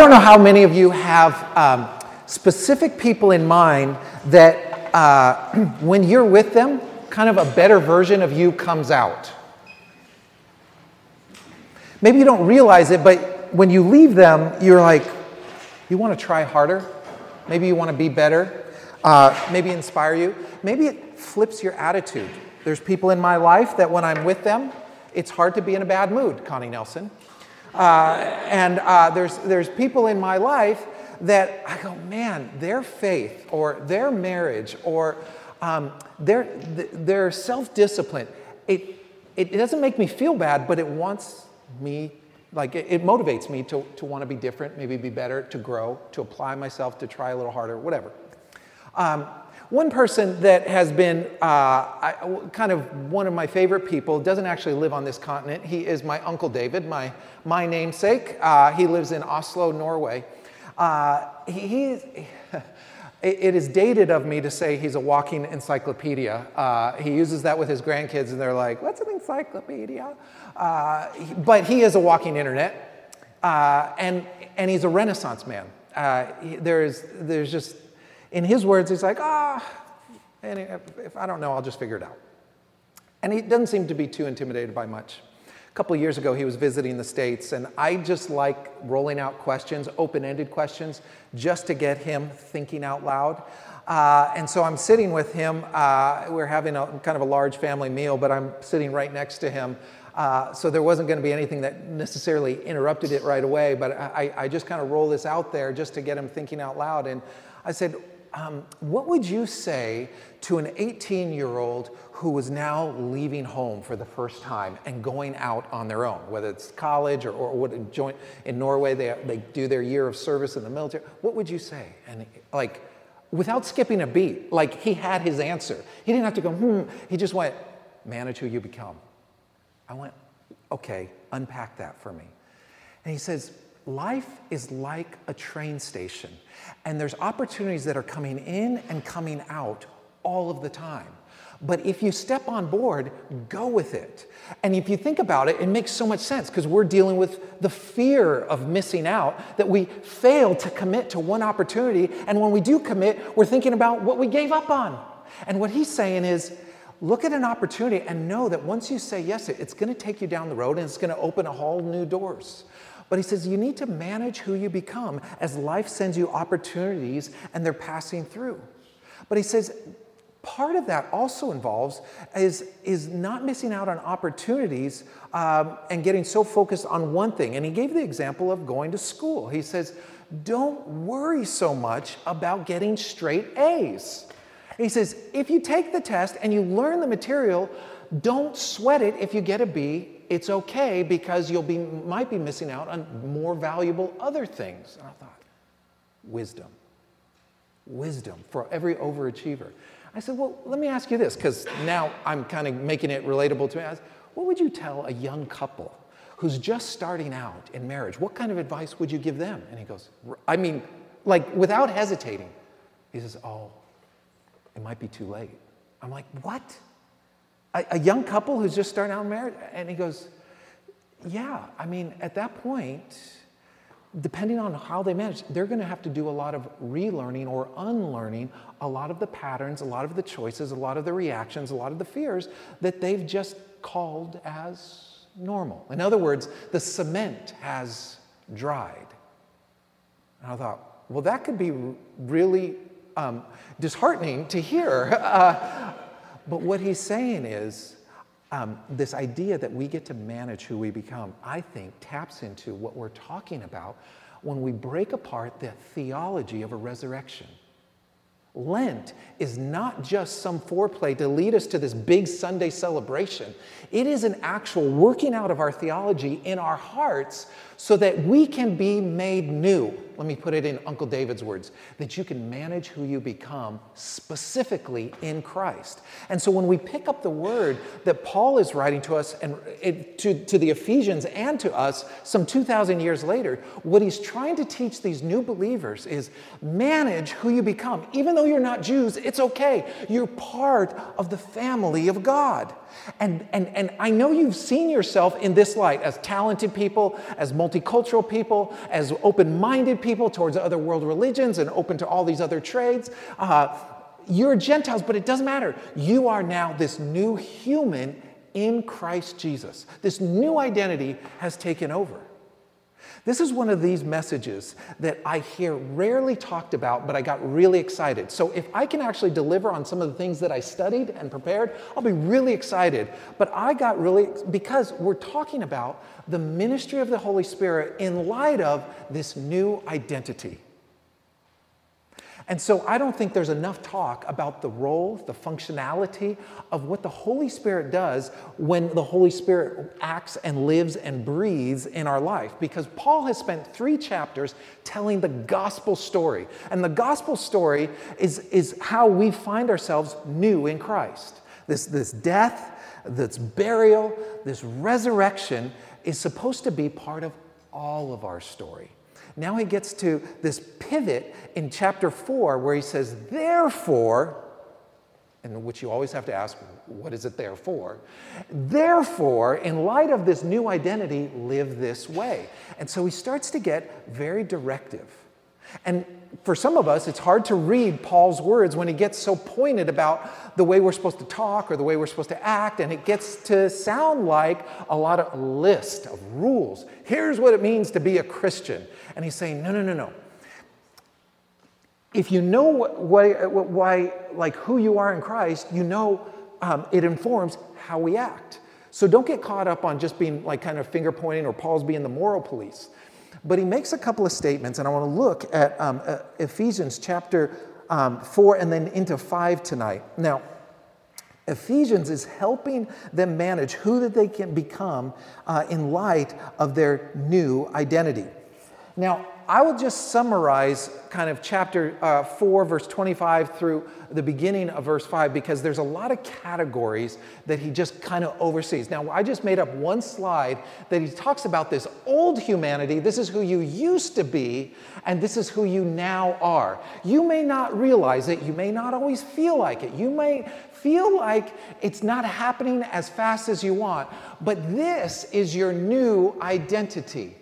don't know how many of you have um, specific people in mind that uh, when you're with them, kind of a better version of you comes out. Maybe you don't realize it, but when you leave them, you're like, you want to try harder? Maybe you want to be better? Uh, maybe inspire you? Maybe it flips your attitude. There's people in my life that when I'm with them, it's hard to be in a bad mood, Connie Nelson. Uh, and uh, there's, there's people in my life that I go, man, their faith or their marriage or um, their, their self discipline, it, it doesn't make me feel bad, but it wants me, like, it, it motivates me to, to want to be different, maybe be better, to grow, to apply myself, to try a little harder, whatever. Um, one person that has been uh, I, kind of one of my favorite people doesn't actually live on this continent. He is my Uncle David, my, my namesake. Uh, he lives in Oslo, Norway. Uh, he, he it is dated of me to say he's a walking encyclopedia. Uh, he uses that with his grandkids, and they're like, What's an encyclopedia? Uh, but he is a walking internet, uh, and, and he's a renaissance man. He, there's, there's just in his words, he's like, ah, if, I don't know, I'll just figure it out. And he doesn't seem to be too intimidated by much. A couple years ago, he was visiting the States, and I just like rolling out questions, open ended questions, just to get him thinking out loud. Uh, and so I'm sitting with him. Uh, we're having a kind of a large family meal, but I'm sitting right next to him. Uh, so there wasn't going to be anything that necessarily interrupted it right away, but I, I just kind of roll this out there just to get him thinking out loud. And I said, um, what would you say to an 18 year old who is now leaving home for the first time and going out on their own, whether it's college or, or what join in Norway, they, they do their year of service in the military? What would you say? And like, without skipping a beat, like he had his answer. He didn't have to go, hmm. He just went, manage who you become. I went, okay, unpack that for me. And he says, life is like a train station, and there's opportunities that are coming in and coming out all of the time. But if you step on board, go with it. And if you think about it, it makes so much sense because we're dealing with the fear of missing out that we fail to commit to one opportunity. And when we do commit, we're thinking about what we gave up on. And what he's saying is, look at an opportunity and know that once you say yes, it's going to take you down the road and it's going to open a whole new doors. But he says you need to manage who you become as life sends you opportunities and they're passing through. But he says part of that also involves is, is not missing out on opportunities um, and getting so focused on one thing. And he gave the example of going to school. He says, don't worry so much about getting straight A's. he says, if you take the test and you learn the material, don't sweat it if you get a B it's okay because you'll be might be missing out on more valuable other things. And I thought, wisdom. Wisdom for every overachiever. I said, well, let me ask you this, because now I'm kind of making it relatable to me. Said, what would you tell a young couple who's just starting out in marriage? What kind of advice would you give them? And he goes, I mean, like without hesitating, he says, oh, it might be too late. I'm like, what? A, young couple who's just starting out in marriage. and he goes, Yeah, I mean, at that point, depending on how they manage, they're going to have to do a lot of relearning or unlearning a lot of the patterns, a lot of the choices, a lot of the reactions, a lot of the fears that they've just called as normal. In other words, the cement has dried. And I thought, well, that could be really um, disheartening to hear. Uh, but what he's saying is um, this idea that we get to manage who we become, I think, taps into what we're talking about when we break apart the theology of a resurrection. Lent is not just some foreplay to lead us to this big Sunday celebration. It is an actual working out of our theology in our hearts so that we can be made new. Let me put it in Uncle David's words that you can manage who you become specifically in Christ. And so when we pick up the word that Paul is writing to us and to, to the Ephesians and to us some 2,000 years later, what he's trying to teach these new believers is manage who you become. Even though you're not Jews, it's okay. You're part of the family of God. And, and, and I know you've seen yourself in this light as talented people, as multicultural people, as open minded people towards other world religions and open to all these other trades. Uh, you're Gentiles, but it doesn't matter. You are now this new human in Christ Jesus. This new identity has taken over. This is one of these messages that I hear rarely talked about, but I got really excited. So, if I can actually deliver on some of the things that I studied and prepared, I'll be really excited. But I got really, because we're talking about the ministry of the Holy Spirit in light of this new identity. And so I don't think there's enough talk about the role, the functionality of what the Holy Spirit does when the Holy Spirit acts and lives and breathes in our life. Because Paul has spent three chapters telling the gospel story. And the gospel story is, is how we find ourselves new in Christ. This, this death, this burial, this resurrection is supposed to be part of all of our story. Now he gets to this pivot in chapter 4 where he says, Therefore, and which you always have to ask, what is it there for? Therefore, in light of this new identity, live this way. And so he starts to get very directive. And for some of us, it's hard to read Paul's words when he gets so pointed about the way we're supposed to talk or the way we're supposed to act, and it gets to sound like a lot of a list of rules. Here's what it means to be a Christian. And he's saying, no, no, no, no. If you know why, why like who you are in Christ, you know um, it informs how we act. So don't get caught up on just being like kind of finger pointing or Paul's being the moral police. But he makes a couple of statements, and I want to look at um, uh, Ephesians chapter um, 4 and then into 5 tonight. Now, Ephesians is helping them manage who that they can become uh, in light of their new identity. Now, I will just summarize kind of chapter uh, 4, verse 25 through the beginning of verse 5 because there's a lot of categories that he just kind of oversees. Now, I just made up one slide that he talks about this old humanity. This is who you used to be, and this is who you now are. You may not realize it, you may not always feel like it, you may feel like it's not happening as fast as you want, but this is your new identity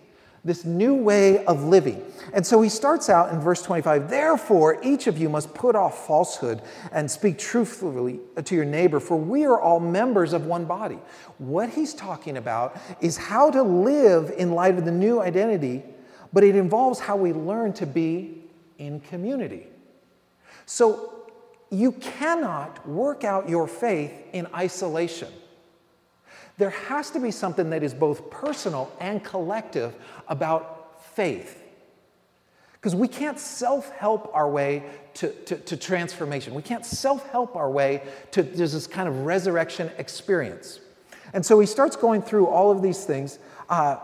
this new way of living. And so he starts out in verse 25 Therefore, each of you must put off falsehood and speak truthfully to your neighbor, for we are all members of one body. What he's talking about is how to live in light of the new identity, but it involves how we learn to be in community. So you cannot work out your faith in isolation. There has to be something that is both personal and collective about faith. Because we can't self help our way to, to, to, transformation. We can't self help our way to there's this kind of resurrection experience. And so he starts going through all of these things. Uh,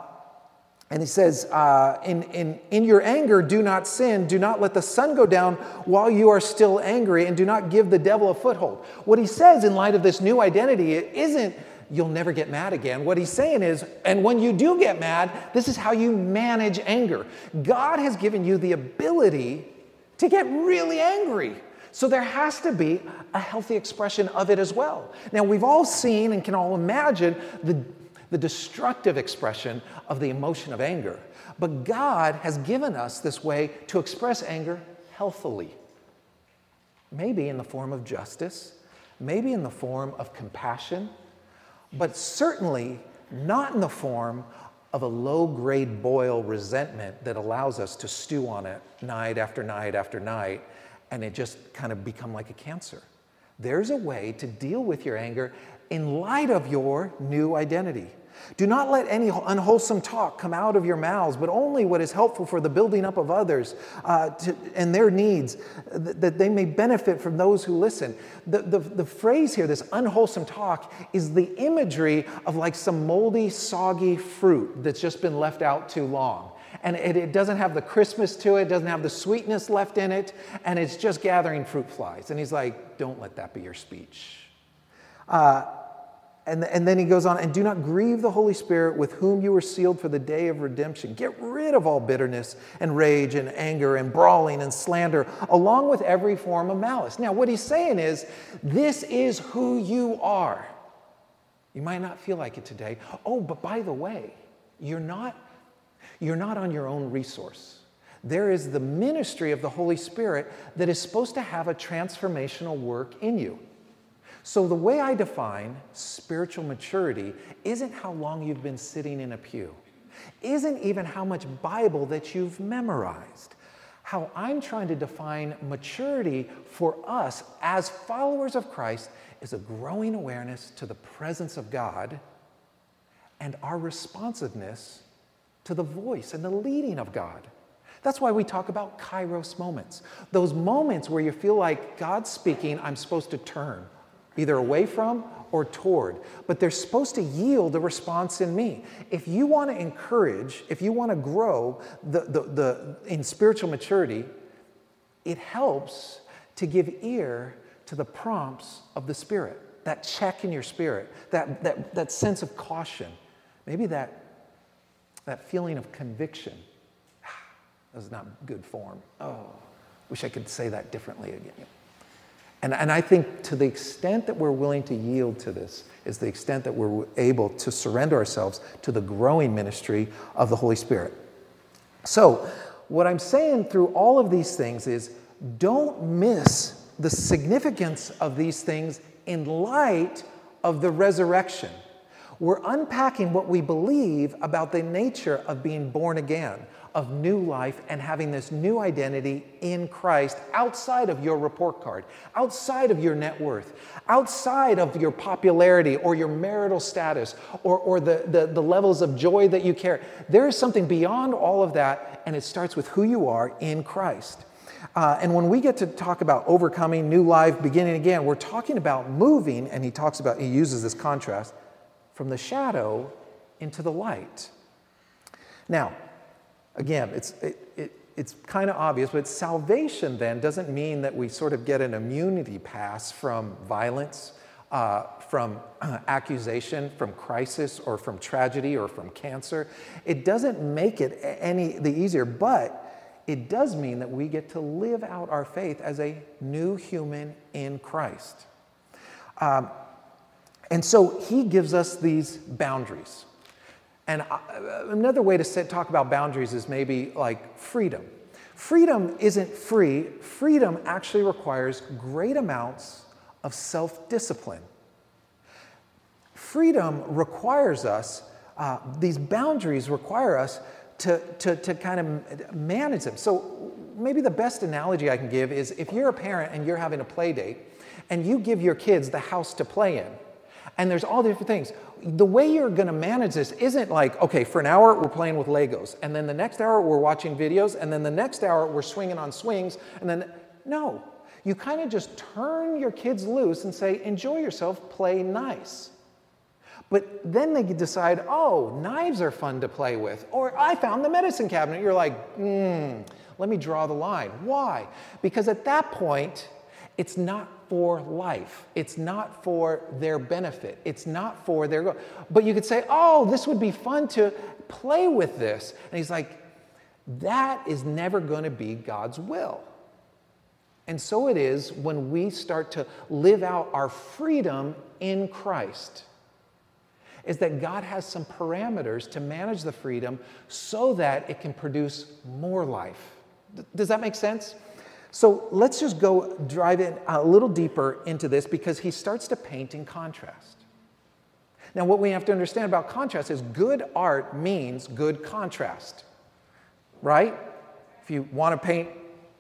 and he says, uh, in, in, in your anger, do not sin. Do not let the sun go down while you are still angry, and do not give the devil a foothold. What he says in light of this new identity isn't you'll never get mad again. What he's saying is, and when you do get mad, this is how you manage anger. God has given you the ability to get really angry. So there has to be a healthy expression of it as well. Now, we've all seen and can all imagine the, the destructive expression of the emotion of anger. But God has given us this way to express anger healthily. Maybe in the form of justice, maybe in the form of compassion, but certainly not in the form of a low grade boil resentment that allows us to stew on it night after night after night and it just kind of become like a cancer. There's a way to deal with your anger in light of your new identity. Do not let any unwholesome talk come out of your mouths, but only what is helpful for the building up of others uh, to, and their needs, th- that they may benefit from those who listen. The, the, the phrase here, this unwholesome talk, is the imagery of like some moldy, soggy fruit that's just been left out too long. And it, it doesn't have the crispness to it, doesn't have the sweetness left in it, and it's just gathering fruit flies. And he's like, don't let that be your speech. Uh, and, and then he goes on, and do not grieve the Holy Spirit with whom you were sealed for the day of redemption. Get rid of all bitterness and rage and anger and brawling and slander, along with every form of malice. Now, what he's saying is, this is who you are. You might not feel like it today. Oh, but by the way, you're not, you're not on your own resource. There is the ministry of the Holy Spirit that is supposed to have a transformational work in you. So, the way I define spiritual maturity isn't how long you've been sitting in a pew, isn't even how much Bible that you've memorized. How I'm trying to define maturity for us as followers of Christ is a growing awareness to the presence of God and our responsiveness to the voice and the leading of God. That's why we talk about kairos moments. Those moments where you feel like God's speaking, I'm supposed to turn either away from or toward, but they're supposed to yield a response in me. If you want to encourage, if you want to grow the, the, the, in spiritual maturity, it helps to give ear to the prompts of the Spirit, that check in your spirit, that, that, that sense of caution, maybe that, that feeling of conviction. That was not good form. Oh, wish I could say that differently again. And, and I think to the extent that we're willing to yield to this is the extent that we're able to surrender ourselves to the growing ministry of the Holy Spirit. So, what I'm saying through all of these things is don't miss the significance of these things in light of the resurrection. We're unpacking what we believe about the nature of being born again, of new life and having this new identity in Christ outside of your report card, outside of your net worth, outside of your popularity or your marital status or, or the, the, the levels of joy that you carry. There is something beyond all of that, and it starts with who you are in Christ. Uh, and when we get to talk about overcoming new life, beginning again, we're talking about moving, and he talks about, he uses this contrast from the shadow into the light. Now, Again, it's, it, it, it's kind of obvious, but salvation then doesn't mean that we sort of get an immunity pass from violence, uh, from uh, accusation, from crisis, or from tragedy, or from cancer. It doesn't make it any the easier, but it does mean that we get to live out our faith as a new human in Christ. Um, and so he gives us these boundaries. And uh, another way to talk about boundaries is maybe like freedom. Freedom isn't free, freedom actually requires great amounts of self discipline. Freedom requires us, uh, these boundaries require us to, to, to kind of manage them. So, maybe the best analogy I can give is if you're a parent and you're having a play date and you give your kids the house to play in, and there's all different things the way you're going to manage this isn't like, okay, for an hour we're playing with Legos, and then the next hour we're watching videos, and then the next hour we're swinging on swings, and then, no. You kind of just turn your kids loose and say, enjoy yourself, play nice. But then they decide, oh, knives are fun to play with. Or I found the medicine cabinet. You're like, hmm, let me draw the line. Why? Because at that point, it's not for life. It's not for their benefit. It's not for their goal. But you could say, oh, this would be fun to play with this. And he's like, that is never going to be God's will. And so it is when we start to live out our freedom in Christ. Is that God has some parameters to manage the freedom so that it can produce more life. Does that make sense? So let's just go drive in a little deeper into this because he starts to paint in contrast. Now, what we have to understand about contrast is good art means good contrast, right? If you want to paint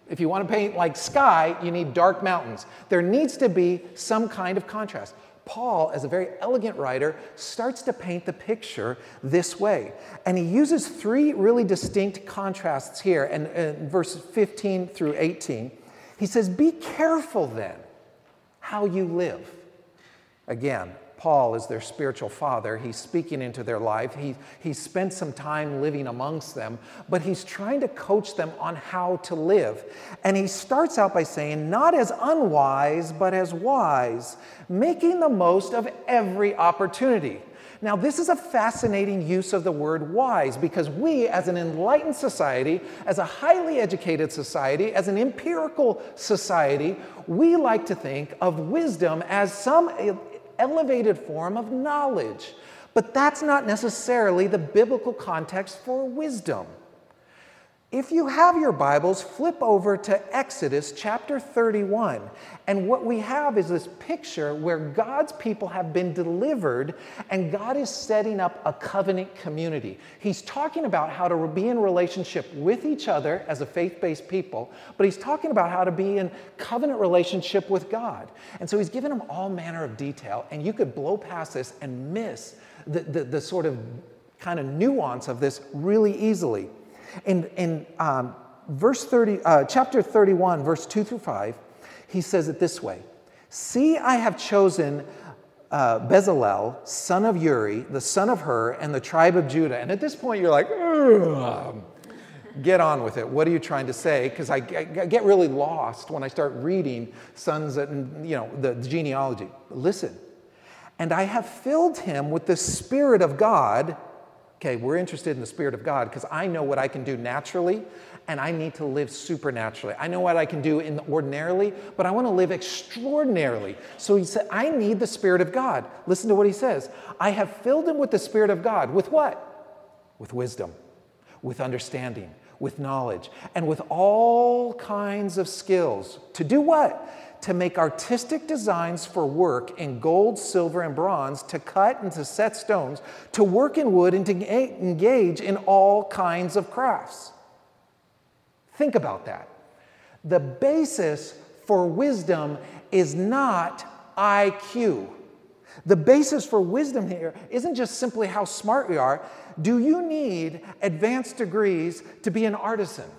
if you want to paint like sky, you need dark mountains. There needs to be some kind of contrast. Paul, as a very elegant writer, starts to paint the picture this way. And he uses three really distinct contrasts here, and verses 15 through 18. He says, Be careful then how you live. Again, Paul is their spiritual father. He's speaking into their life. He, he's spent some time living amongst them, but he's trying to coach them on how to live. And he starts out by saying, not as unwise, but as wise, making the most of every opportunity. Now, this is a fascinating use of the word wise because we, as an enlightened society, as a highly educated society, as an empirical society, we like to think of wisdom as some elevated form of knowledge. But that's not necessarily the biblical context for wisdom. If you have your Bibles, flip over to Exodus chapter 31. And what we have is this picture where God's people have been delivered and God is setting up a covenant community. He's talking about how to be in relationship with each other as a faith based people, but he's talking about how to be in covenant relationship with God. And so he's given them all manner of detail, and you could blow past this and miss the, the, the sort of kind of nuance of this really easily. In, in um, verse 30, uh, chapter 31, verse 2 through 5, he says it this way See, I have chosen uh, Bezalel, son of Uri, the son of Hur, and the tribe of Judah. And at this point, you're like, get on with it. What are you trying to say? Because I, I, get really lost when I start reading sons and, you know, the, the genealogy. Listen. And I have filled him with the Spirit of God Okay, we're interested in the Spirit of God because I know what I can do naturally and I need to live supernaturally. I know what I can do in the ordinarily, but I want to live extraordinarily. So he said, I need the Spirit of God. Listen to what he says. I have filled him with the Spirit of God. With what? With wisdom, with understanding, with knowledge, and with all kinds of skills. To do what? To make artistic designs for work in gold, silver, and bronze, to cut and to set stones, to work in wood, and to engage in all kinds of crafts. Think about that. The basis for wisdom is not IQ. The basis for wisdom here isn't just simply how smart we are. Do you need advanced degrees to be an artisan?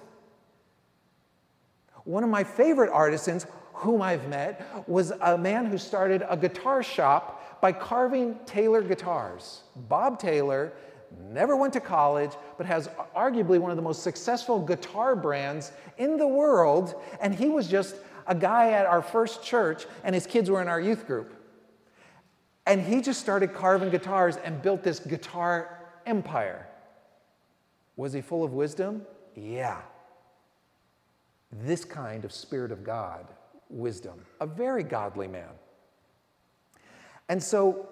One of my favorite artisans whom I've met was a man who started a guitar shop by carving Taylor guitars. Bob Taylor never went to college, but has arguably one of the most successful guitar brands in the world. And he was just a guy at our first church, and his kids were in our youth group. And he just started carving guitars and built this guitar empire. Was he full of wisdom? Yeah. This kind of Spirit of God wisdom, a very godly man. And so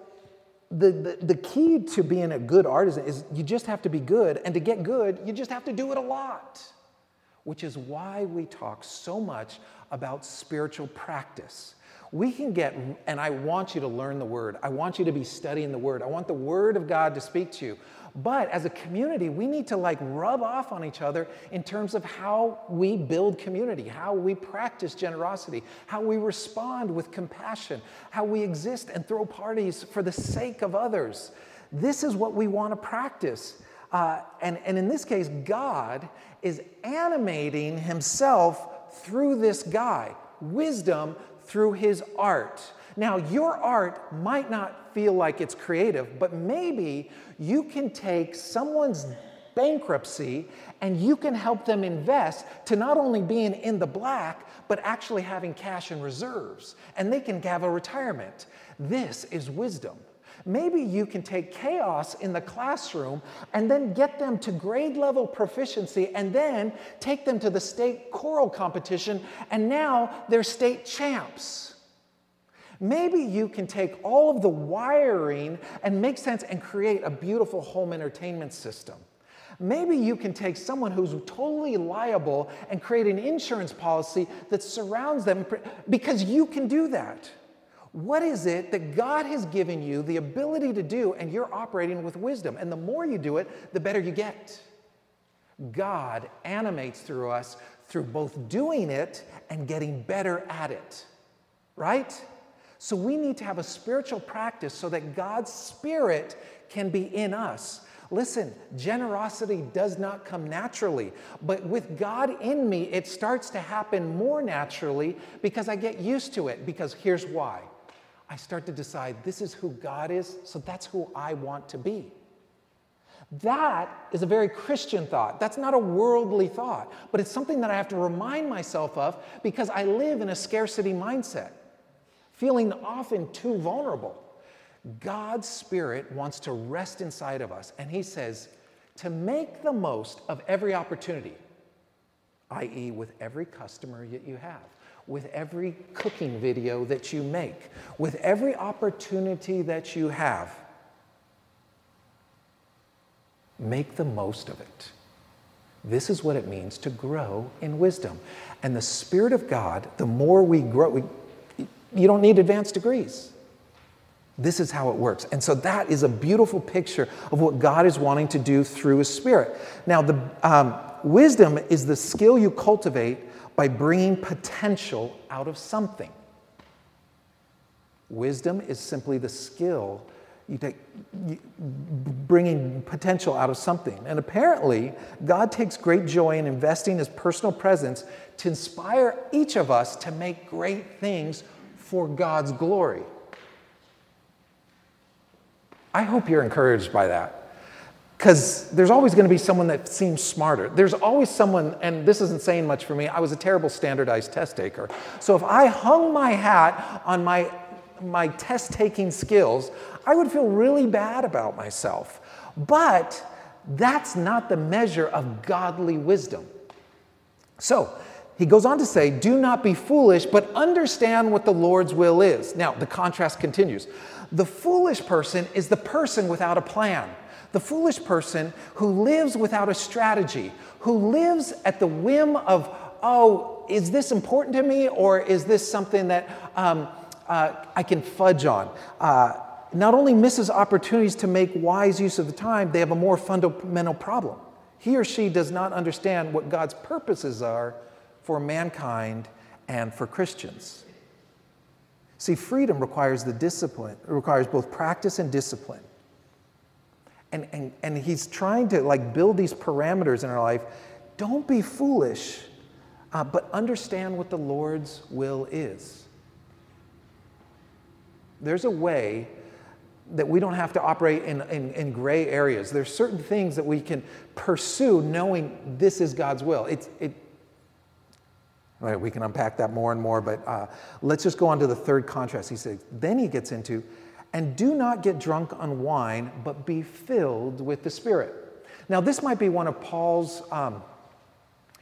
the, the, the, key to being a good artisan is you just have to be good. And to get good, you just have to do it a lot, which is why we talk so much about spiritual practice. We can get, and I want you to learn the word. I want you to be studying the word. I want the word of God to speak to you. But as a community, we need to like rub off on each other in terms of how we build community, how we practice generosity, how we respond with compassion, how we exist and throw parties for the sake of others. This is what we want to practice. Uh, and, and in this case, God is animating himself through this guy, wisdom through his art. Now, your art might not feel like it's creative, but maybe you can take someone's bankruptcy and you can help them invest to not only being in the black, but actually having cash and reserves, and they can have a retirement. This is wisdom. Maybe you can take chaos in the classroom and then get them to grade level proficiency and then take them to the state choral competition, and now they're state champs. Maybe you can take all of the wiring and make sense and create a beautiful home entertainment system. Maybe you can take someone who's totally liable and create an insurance policy that surrounds them because you can do that. What is it that God has given you the ability to do and you're operating with wisdom? And the more you do it, the better you get. God animates through us through both doing it and getting better at it, right? So we need to have a spiritual practice so that God's Spirit can be in us. Listen, generosity does not come naturally, but with God in me, it starts to happen more naturally because I get used to it. Because here's why I start to decide this is who God is, so that's who I want to be. That is a very Christian thought. That's not a worldly thought, but it's something that I have to remind myself of because I live in a scarcity mindset, feeling often too vulnerable. God's Spirit wants to rest inside of us, and He says to make the most of every opportunity, i.e., with every customer that you have, with every cooking video that you make, with every opportunity that you have. Make the most of it. This is what it means to grow in wisdom. And the Spirit of God, the more we grow, we, you don't need advanced degrees. This is how it works. And so that is a beautiful picture of what God is wanting to do through His Spirit. Now, the um, wisdom is the skill you cultivate by bringing potential out of something. Wisdom is simply the skill you take you, bringing potential out of something. And apparently, God takes great joy in investing his personal presence to inspire each of us to make great things for God's glory. I hope you're encouraged by that. Because there's always going to be someone that seems smarter. There's always someone, and this isn't saying much for me, I was a terrible standardized test taker. So if I hung my hat on my, my test taking skills, I would feel really bad about myself. But that's not the measure of godly wisdom. So, he goes on to say, Do not be foolish, but understand what the Lord's will is. Now, the contrast continues. The foolish person is the person without a plan. The foolish person who lives without a strategy, who lives at the whim of, oh, is this important to me or is this something that um, uh, I can fudge on? Uh, not only misses opportunities to make wise use of the time, they have a more fundamental problem. He or she does not understand what God's purposes are for mankind and for Christians. See, freedom requires the discipline, it requires both practice and discipline. And, and, and he's trying to like build these parameters in our life. Don't be foolish, uh, but understand what the Lord's will is. There's a way that we don't have to operate in, in, in, gray areas. There's certain things that we can pursue knowing this is God's will. It's, it, We can unpack that more and more, but uh, let's just go on to the third contrast. He says, then he gets into, and do not get drunk on wine, but be filled with the Spirit. Now, this might be one of Paul's um,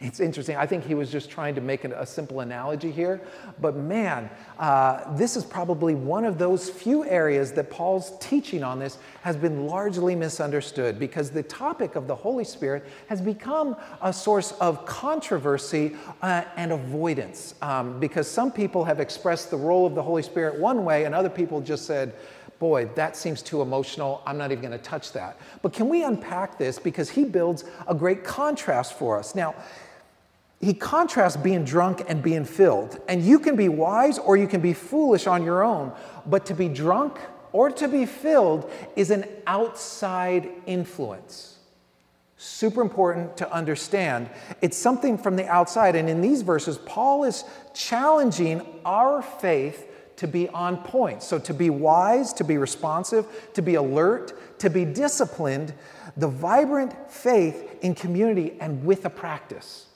it's interesting. I think he was just trying to make a simple analogy here. But man, uh, this is probably one of those few areas that Paul's teaching on this has been largely misunderstood because the topic of the Holy Spirit has become a source of controversy uh, and avoidance. Um, because some people have expressed the role of the Holy Spirit one way, and other people just said, boy, that seems too emotional. I'm not even going to touch that. But can we unpack this? Because he builds a great contrast for us. Now, he contrasts being drunk and being filled. And you can be wise or you can be foolish on your own. But to be drunk or to be filled is an outside influence. Super important to understand. It's something from the outside. And in these verses, Paul is challenging our faith to be on point. So, to be wise, to be responsive, to be alert, to be disciplined, the vibrant faith in community and with a practice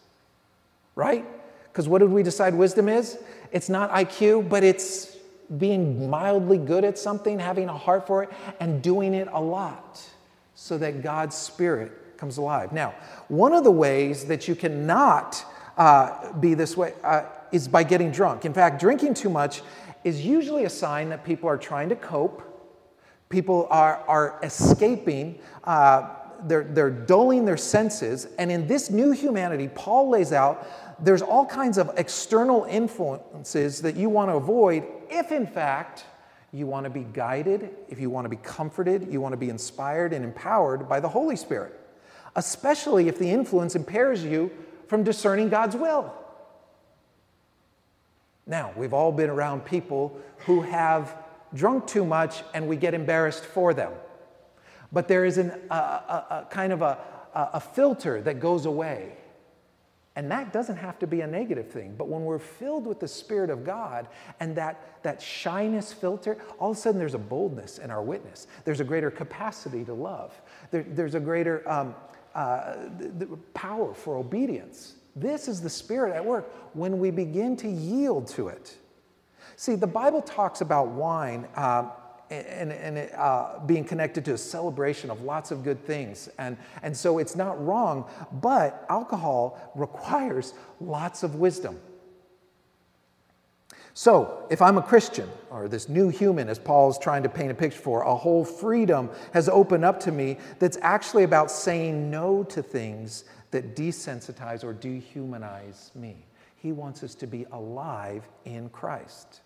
right? Because what did we decide wisdom is? It's not IQ, but it's being mildly good at something, having a heart for it, and doing it a lot so that God's Spirit comes alive. Now, one of the ways that you cannot uh, be this way uh, is by getting drunk. In fact, drinking too much is usually a sign that people are trying to cope, people are, are escaping. Uh, they're, they're dulling their senses. And in this new humanity, Paul lays out there's all kinds of external influences that you want to avoid if, in fact, you want to be guided, if you want to be comforted, you want to be inspired and empowered by the Holy Spirit, especially if the influence impairs you from discerning God's will. Now, we've all been around people who have drunk too much and we get embarrassed for them. But there is an, a, a, kind of a, a filter that goes away And that doesn't have to be a negative thing. But when we're filled with the Spirit of God and that, that shyness filter, all of a sudden there's a boldness in our witness. There's a greater capacity to love. There, there's a greater um, uh, the, the power for obedience. This is the Spirit at work when we begin to yield to it. See, the Bible talks about wine. Uh, and, and it, uh, being connected to a celebration of lots of good things. And, and so it's not wrong, but alcohol requires lots of wisdom. So, if I'm a Christian, or this new human, as Paul's trying to paint a picture for, a whole freedom has opened up to me that's actually about saying no to things that desensitize or dehumanize me. He wants us to be alive in Christ.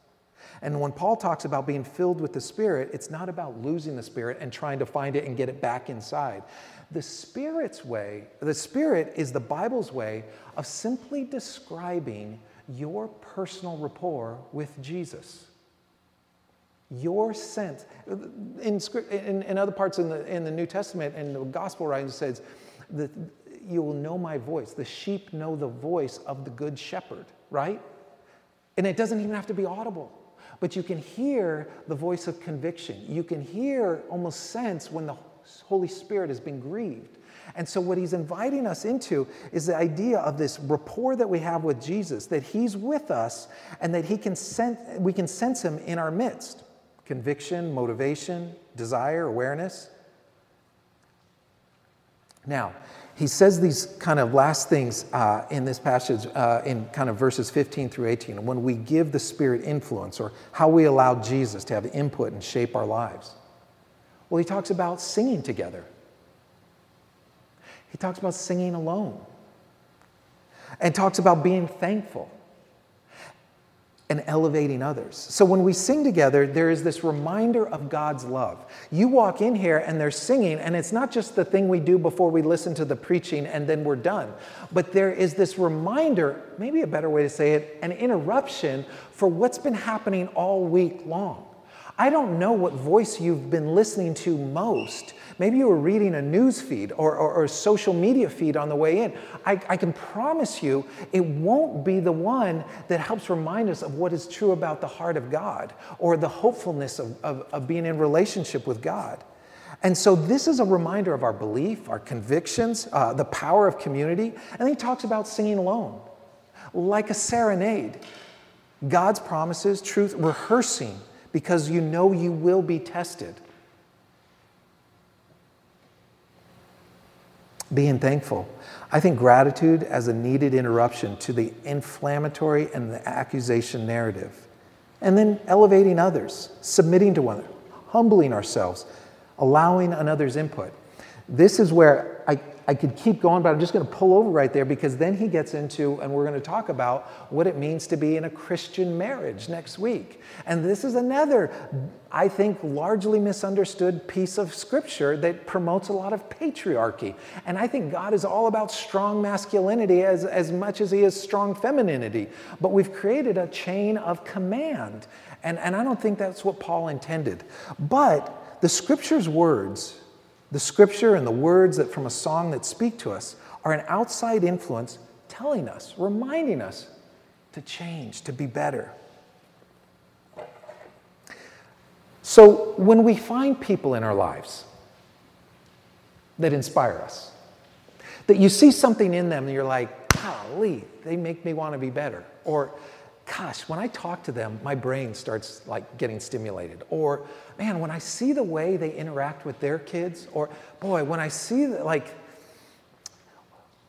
And when Paul talks about being filled with the Spirit, it's not about losing the Spirit and trying to find it and get it back inside. The Spirit's way, the Spirit is the Bible's way of simply describing your personal rapport with Jesus. Your sense. In, in, in other parts in the, in the New Testament and the gospel writings, it says, that you will know my voice. The sheep know the voice of the good shepherd, right? And it doesn't even have to be audible but you can hear the voice of conviction. You can hear, almost sense when the Holy Spirit has been grieved. And so, what he's inviting us into is the idea of this rapport that we have with Jesus, that he's with us and that he can sense, we can sense him in our midst conviction, motivation, desire, awareness. Now, he says these kind of last things uh, in this passage uh, in kind of verses 15 through 18 when we give the spirit influence or how we allow jesus to have input and shape our lives. Well he talks about singing together. He talks about singing alone. And talks about being thankful and elevating others. So when we sing together, there is this reminder of God's love. You walk in here and they're singing, and it's not just the thing we do before we listen to the preaching and then we're done, but there is this reminder, maybe a better way to say it, an interruption for what's been happening all week long. I don't know what voice you've been listening to most Maybe you were reading a news feed or, or, or social media feed on the way in. I, I can promise you it won't be the one that helps remind us of what is true about the heart of God or the hopefulness of, of, of being in relationship with God. And so, this is a reminder of our belief, our convictions, uh, the power of community. And he talks about singing alone, like a serenade. God's promises, truth, rehearsing because you know you will be tested. being thankful. I think gratitude as a needed interruption to the inflammatory and the accusation narrative. And then elevating others, submitting to one humbling ourselves, allowing another's input. This is where I, I could keep going, but I'm just going to pull over right there because then he gets into, and we're going to talk about what it means to be in a Christian marriage next week. And this is another, I think, largely misunderstood piece of scripture that promotes a lot of patriarchy. And I think God is all about strong masculinity as, as much as he is strong femininity. But we've created a chain of command. And, and I don't think that's what Paul intended. But the scripture's words, the scripture and the words that from a song that speak to us are an outside influence telling us, reminding us to change, to be better. So when we find people in our lives that inspire us, that you see something in them and you're like, golly, they make me want to be better. Or gosh, when I talk to them, my brain starts like getting stimulated. Or, man, when I see the way they interact with their kids, or boy, when I see the, like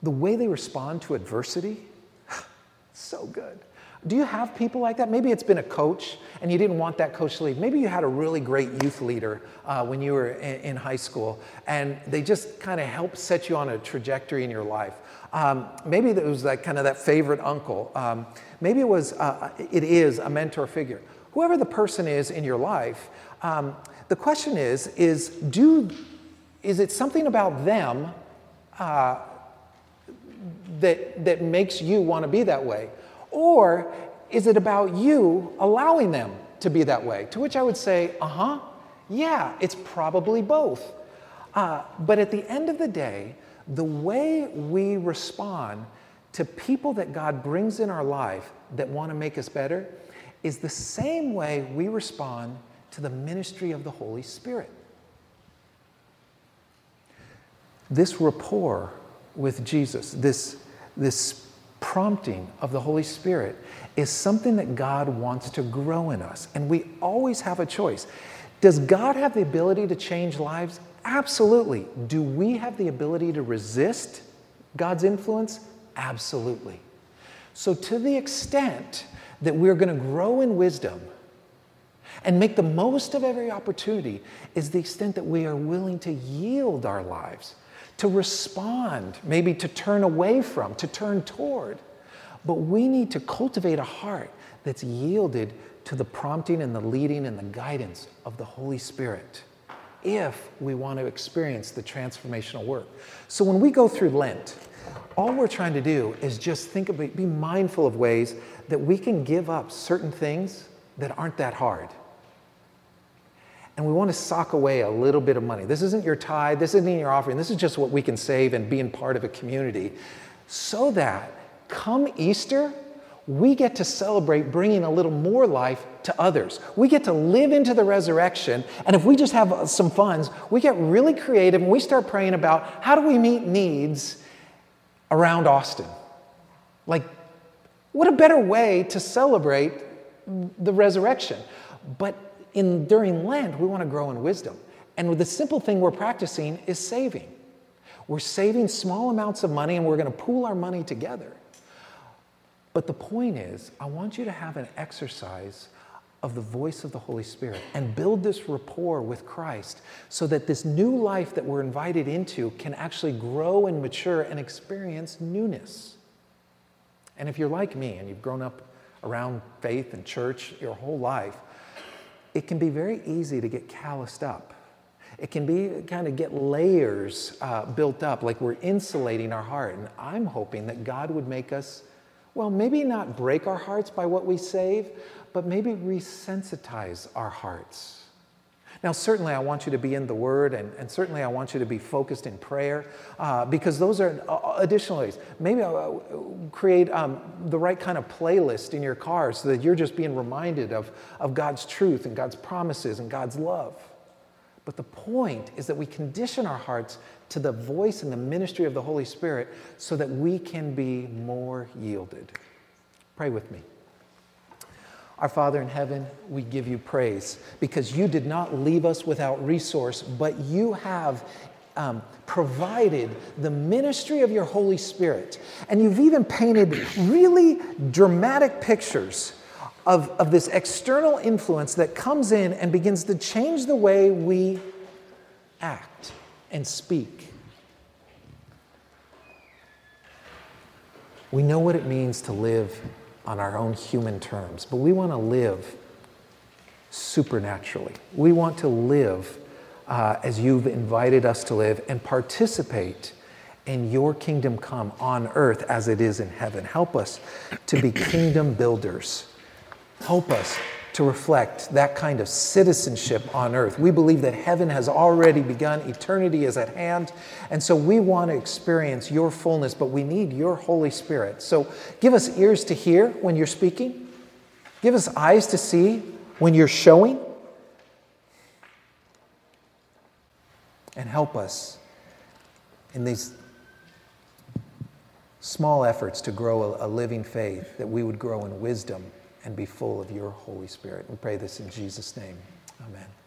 the way they respond to adversity, so good. Do you have people like that? Maybe it's been a coach and you didn't want that coach to leave. Maybe you had a really great youth leader uh, when you were in, in, high school and they just kind of helped set you on a trajectory in your life. Um, maybe it was like kind of that favorite uncle. Um, maybe it was, uh, it is a mentor figure. Whoever the person is in your life, um, the question is, is do, is it something about them uh, that, that makes you want to be that way? Or is it about you allowing them to be that way? To which I would say, uh huh, yeah, it's probably both. Uh, but at the end of the day, the way we respond to people that God brings in our life that want to make us better is the same way we respond to the ministry of the Holy Spirit. This rapport with Jesus, this, this prompting of the Holy Spirit, is something that God wants to grow in us. And we always have a choice. Does God have the ability to change lives? Absolutely. Do we have the ability to resist God's influence? Absolutely. So, to the extent that we're going to grow in wisdom and make the most of every opportunity, is the extent that we are willing to yield our lives, to respond, maybe to turn away from, to turn toward. But we need to cultivate a heart that's yielded to the prompting and the leading and the guidance of the Holy Spirit if we want to experience the transformational work. So when we go through Lent, all we're trying to do is just think about, be mindful of ways that we can give up certain things that aren't that hard. And we want to sock away a little bit of money. This isn't your tithe, this isn't your offering, this is just what we can save and being part of a community so that come Easter, we get to celebrate bringing a little more life to others. We get to live into the resurrection. And if we just have some funds, we get really creative and we start praying about how do we meet needs around Austin? Like, what a better way to celebrate the resurrection? But in, during Lent, we want to grow in wisdom. And the simple thing we're practicing is saving. We're saving small amounts of money and we're going to pool our money together. But the point is, I want you to have an exercise of the voice of the Holy Spirit and build this rapport with Christ so that this new life that we're invited into can actually grow and mature and experience newness. And if you're like me and you've grown up around faith and church your whole life, it can be very easy to get calloused up. It can be kind of get layers uh, built up, like we're insulating our heart. And I'm hoping that God would make us well, maybe not break our hearts by what we save, but maybe resensitize our hearts. Now, certainly, I want you to be in the Word, and, and certainly, I want you to be focused in prayer, uh, because those are uh, additional ways. Maybe I'll uh, create um, the right kind of playlist in your car so that you're just being reminded of, of God's truth and God's promises and God's love. But the point is that we condition our hearts to the voice and the ministry of the Holy Spirit so that we can be more yielded. Pray with me. Our Father in heaven, we give you praise because you did not leave us without resource, but you have um, provided the ministry of your Holy Spirit. And you've even painted really dramatic pictures of, of this external influence that comes in and begins to change the way we act and speak. We know what it means to live on our own human terms, but we want to live supernaturally. We want to live uh, as you've invited us to live and participate in your kingdom come on earth as it is in heaven. Help us to be kingdom builders. Help us to reflect that kind of citizenship on earth. We believe that heaven has already begun, eternity is at hand, and so we want to experience your fullness, but we need your Holy Spirit. So give us ears to hear when you're speaking, give us eyes to see when you're showing, and help us in these small efforts to grow a, living faith, that we would grow in wisdom and be full of your Holy Spirit. We pray this in Jesus' name.